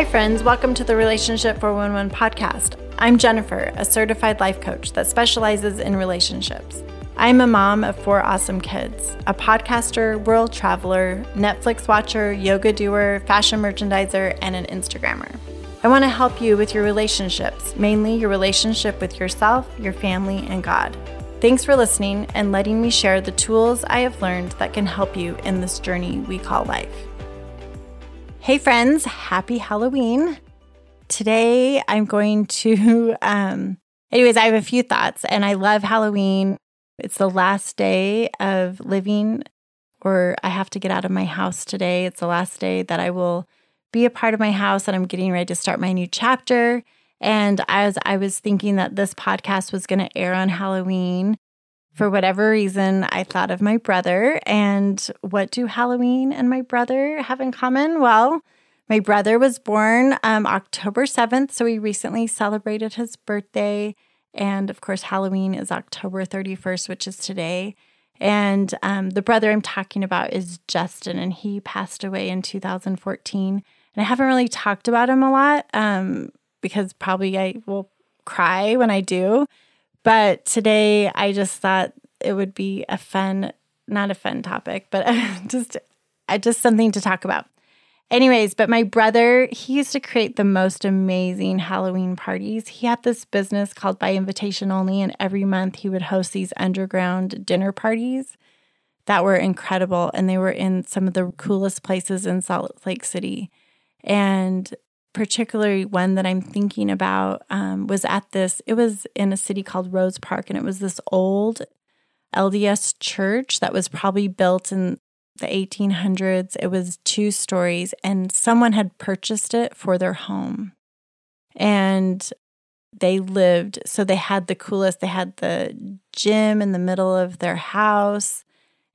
Hi, friends. Welcome to the Relationship 411 podcast. I'm Jennifer, a certified life coach that specializes in relationships. I'm a mom of four awesome kids, a podcaster, world traveler, Netflix watcher, yoga doer, fashion merchandiser, and an Instagrammer. I want to help you with your relationships, mainly your relationship with yourself, your family, and God. Thanks for listening and letting me share the tools I have learned that can help you in this journey we call life. Hey, friends, happy Halloween. Today I'm going to, um, anyways, I have a few thoughts and I love Halloween. It's the last day of living, or I have to get out of my house today. It's the last day that I will be a part of my house and I'm getting ready to start my new chapter. And as I was thinking that this podcast was going to air on Halloween, for whatever reason, I thought of my brother. And what do Halloween and my brother have in common? Well, my brother was born um, October 7th. So we recently celebrated his birthday. And of course, Halloween is October 31st, which is today. And um, the brother I'm talking about is Justin, and he passed away in 2014. And I haven't really talked about him a lot um, because probably I will cry when I do. But today I just thought it would be a fun, not a fun topic, but just uh, just something to talk about. Anyways, but my brother, he used to create the most amazing Halloween parties. He had this business called By Invitation Only, and every month he would host these underground dinner parties that were incredible. And they were in some of the coolest places in Salt Lake City. And particularly one that I'm thinking about um, was at this, it was in a city called Rose Park, and it was this old LDS church that was probably built in the 1800s. It was two stories, and someone had purchased it for their home. And they lived, so they had the coolest, they had the gym in the middle of their house.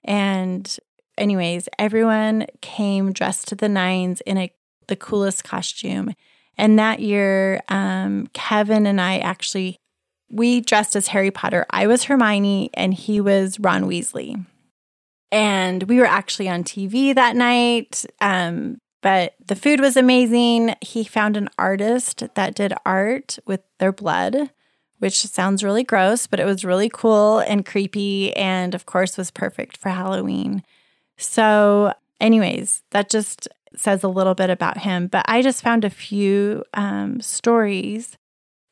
And, anyways, everyone came dressed to the nines in a the coolest costume. And that year, um, Kevin and I actually we dressed as Harry Potter. I was Hermione and he was Ron Weasley. And we were actually on TV that night. Um, but the food was amazing. He found an artist that did art with their blood, which sounds really gross, but it was really cool and creepy. And of course, was perfect for Halloween. So, anyways, that just says a little bit about him. But I just found a few um, stories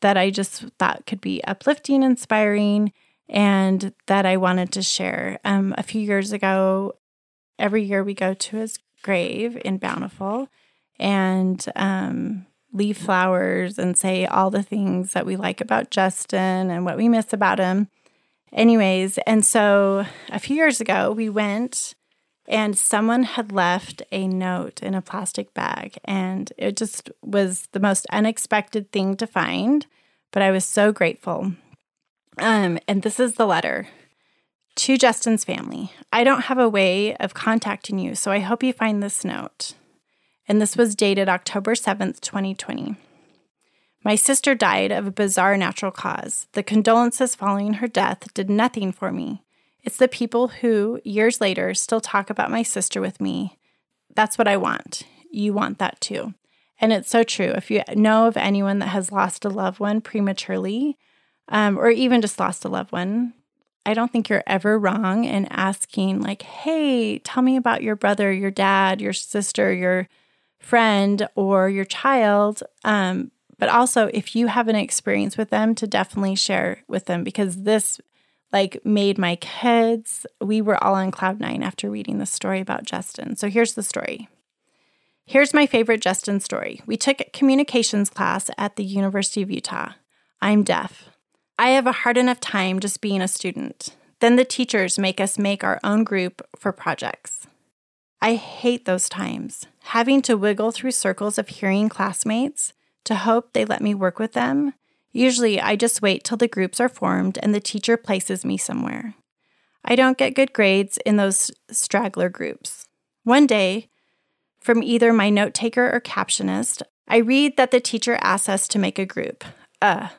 that I just thought could be uplifting, inspiring, and that I wanted to share. Um, a few years ago, every year we go to his grave in Bountiful and um, leave flowers and say all the things that we like about Justin and what we miss about him. Anyways, and so a few years ago, we went and someone had left a note in a plastic bag and it just was the most unexpected thing to find but i was so grateful. Um, and this is the letter to justin's family. I don't have a way of contacting you so i hope you find this note. And this was dated october 7th 2020 my sister died of a bizarre natural cause. The condolences following her death did nothing for me it's the people who, years later, still talk about my sister with me. That's what I want. You want that too. And it's so true. If you know of anyone that has lost a loved one prematurely, um, or even just lost a loved one, I don't think you're ever wrong in asking, like, hey, tell me about your brother, your dad, your sister, your friend, or your child. Um, but also, if you have an experience with them, to definitely share with them because this like made my kids. We were all on cloud nine after reading the story about Justin. So here's the story. Here's my favorite Justin story. We took a communications class at the University of Utah. I'm deaf. I have a hard enough time just being a student. Then the teachers make us make our own group for projects. I hate those times, having to wiggle through circles of hearing classmates to hope they let me work with them Usually, I just wait till the groups are formed and the teacher places me somewhere. I don't get good grades in those straggler groups. One day, from either my note taker or captionist, I read that the teacher asks us to make a group. Uh.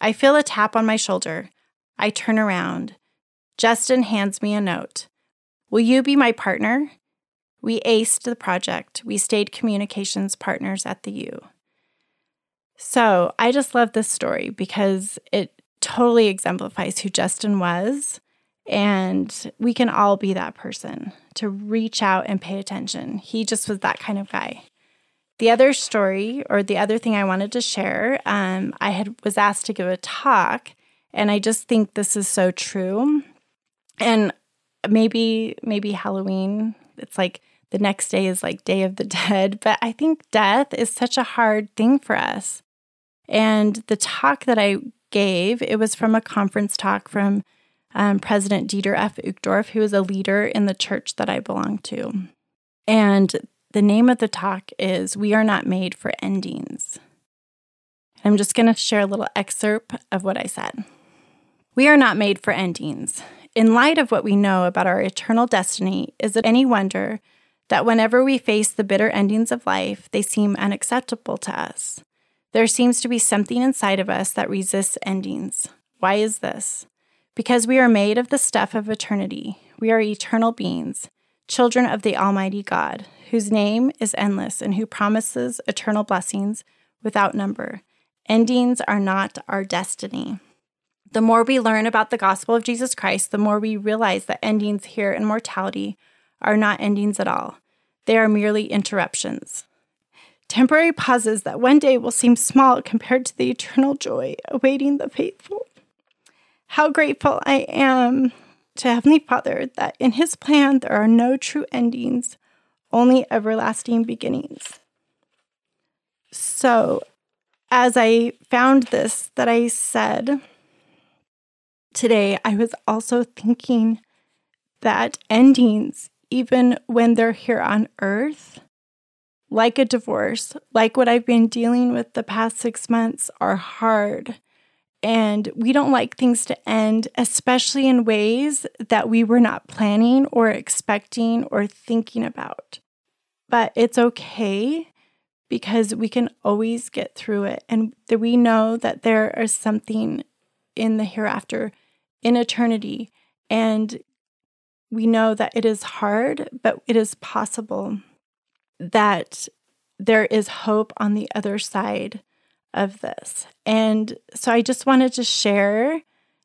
I feel a tap on my shoulder. I turn around. Justin hands me a note. Will you be my partner? We aced the project. We stayed communications partners at the U. So I just love this story because it totally exemplifies who Justin was. And we can all be that person to reach out and pay attention. He just was that kind of guy. The other story, or the other thing I wanted to share, um, I had was asked to give a talk, and I just think this is so true. And maybe, maybe Halloween. It's like the next day is like Day of the Dead, but I think death is such a hard thing for us. And the talk that I gave, it was from a conference talk from um, President Dieter F. Uchtdorf, who is a leader in the church that I belong to. And the name of the talk is We Are Not Made for Endings. I'm just going to share a little excerpt of what I said. We are not made for endings. In light of what we know about our eternal destiny, is it any wonder that whenever we face the bitter endings of life, they seem unacceptable to us? There seems to be something inside of us that resists endings. Why is this? Because we are made of the stuff of eternity. We are eternal beings, children of the Almighty God, whose name is endless and who promises eternal blessings without number. Endings are not our destiny. The more we learn about the gospel of Jesus Christ, the more we realize that endings here in mortality are not endings at all. They are merely interruptions. Temporary pauses that one day will seem small compared to the eternal joy awaiting the faithful. How grateful I am to Heavenly Father that in His plan there are no true endings, only everlasting beginnings. So, as I found this that I said today, I was also thinking that endings, even when they're here on earth, like a divorce, like what I've been dealing with the past six months, are hard. And we don't like things to end, especially in ways that we were not planning or expecting or thinking about. But it's okay because we can always get through it. And we know that there is something in the hereafter, in eternity. And we know that it is hard, but it is possible that there is hope on the other side of this. And so I just wanted to share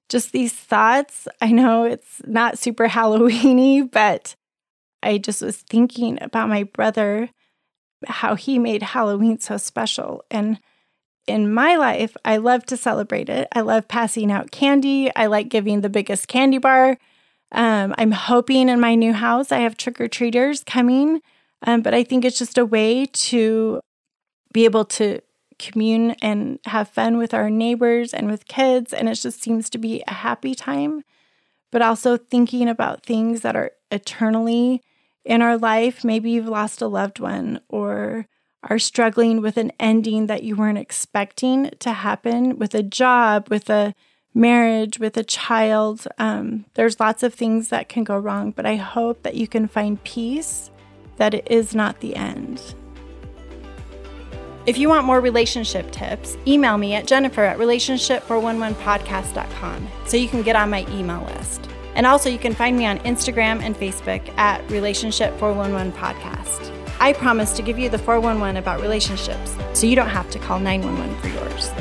just these thoughts. I know it's not super Halloweeny, but I just was thinking about my brother, how he made Halloween so special. And in my life, I love to celebrate it. I love passing out candy. I like giving the biggest candy bar. Um, I'm hoping in my new house I have trick or treaters coming um, but I think it's just a way to be able to commune and have fun with our neighbors and with kids. And it just seems to be a happy time, but also thinking about things that are eternally in our life. Maybe you've lost a loved one or are struggling with an ending that you weren't expecting to happen with a job, with a marriage, with a child. Um, there's lots of things that can go wrong, but I hope that you can find peace that it is not the end. If you want more relationship tips, email me at jennifer at relationship411podcast.com so you can get on my email list. And also, you can find me on Instagram and Facebook at relationship411podcast. I promise to give you the 411 about relationships so you don't have to call 911 for yours.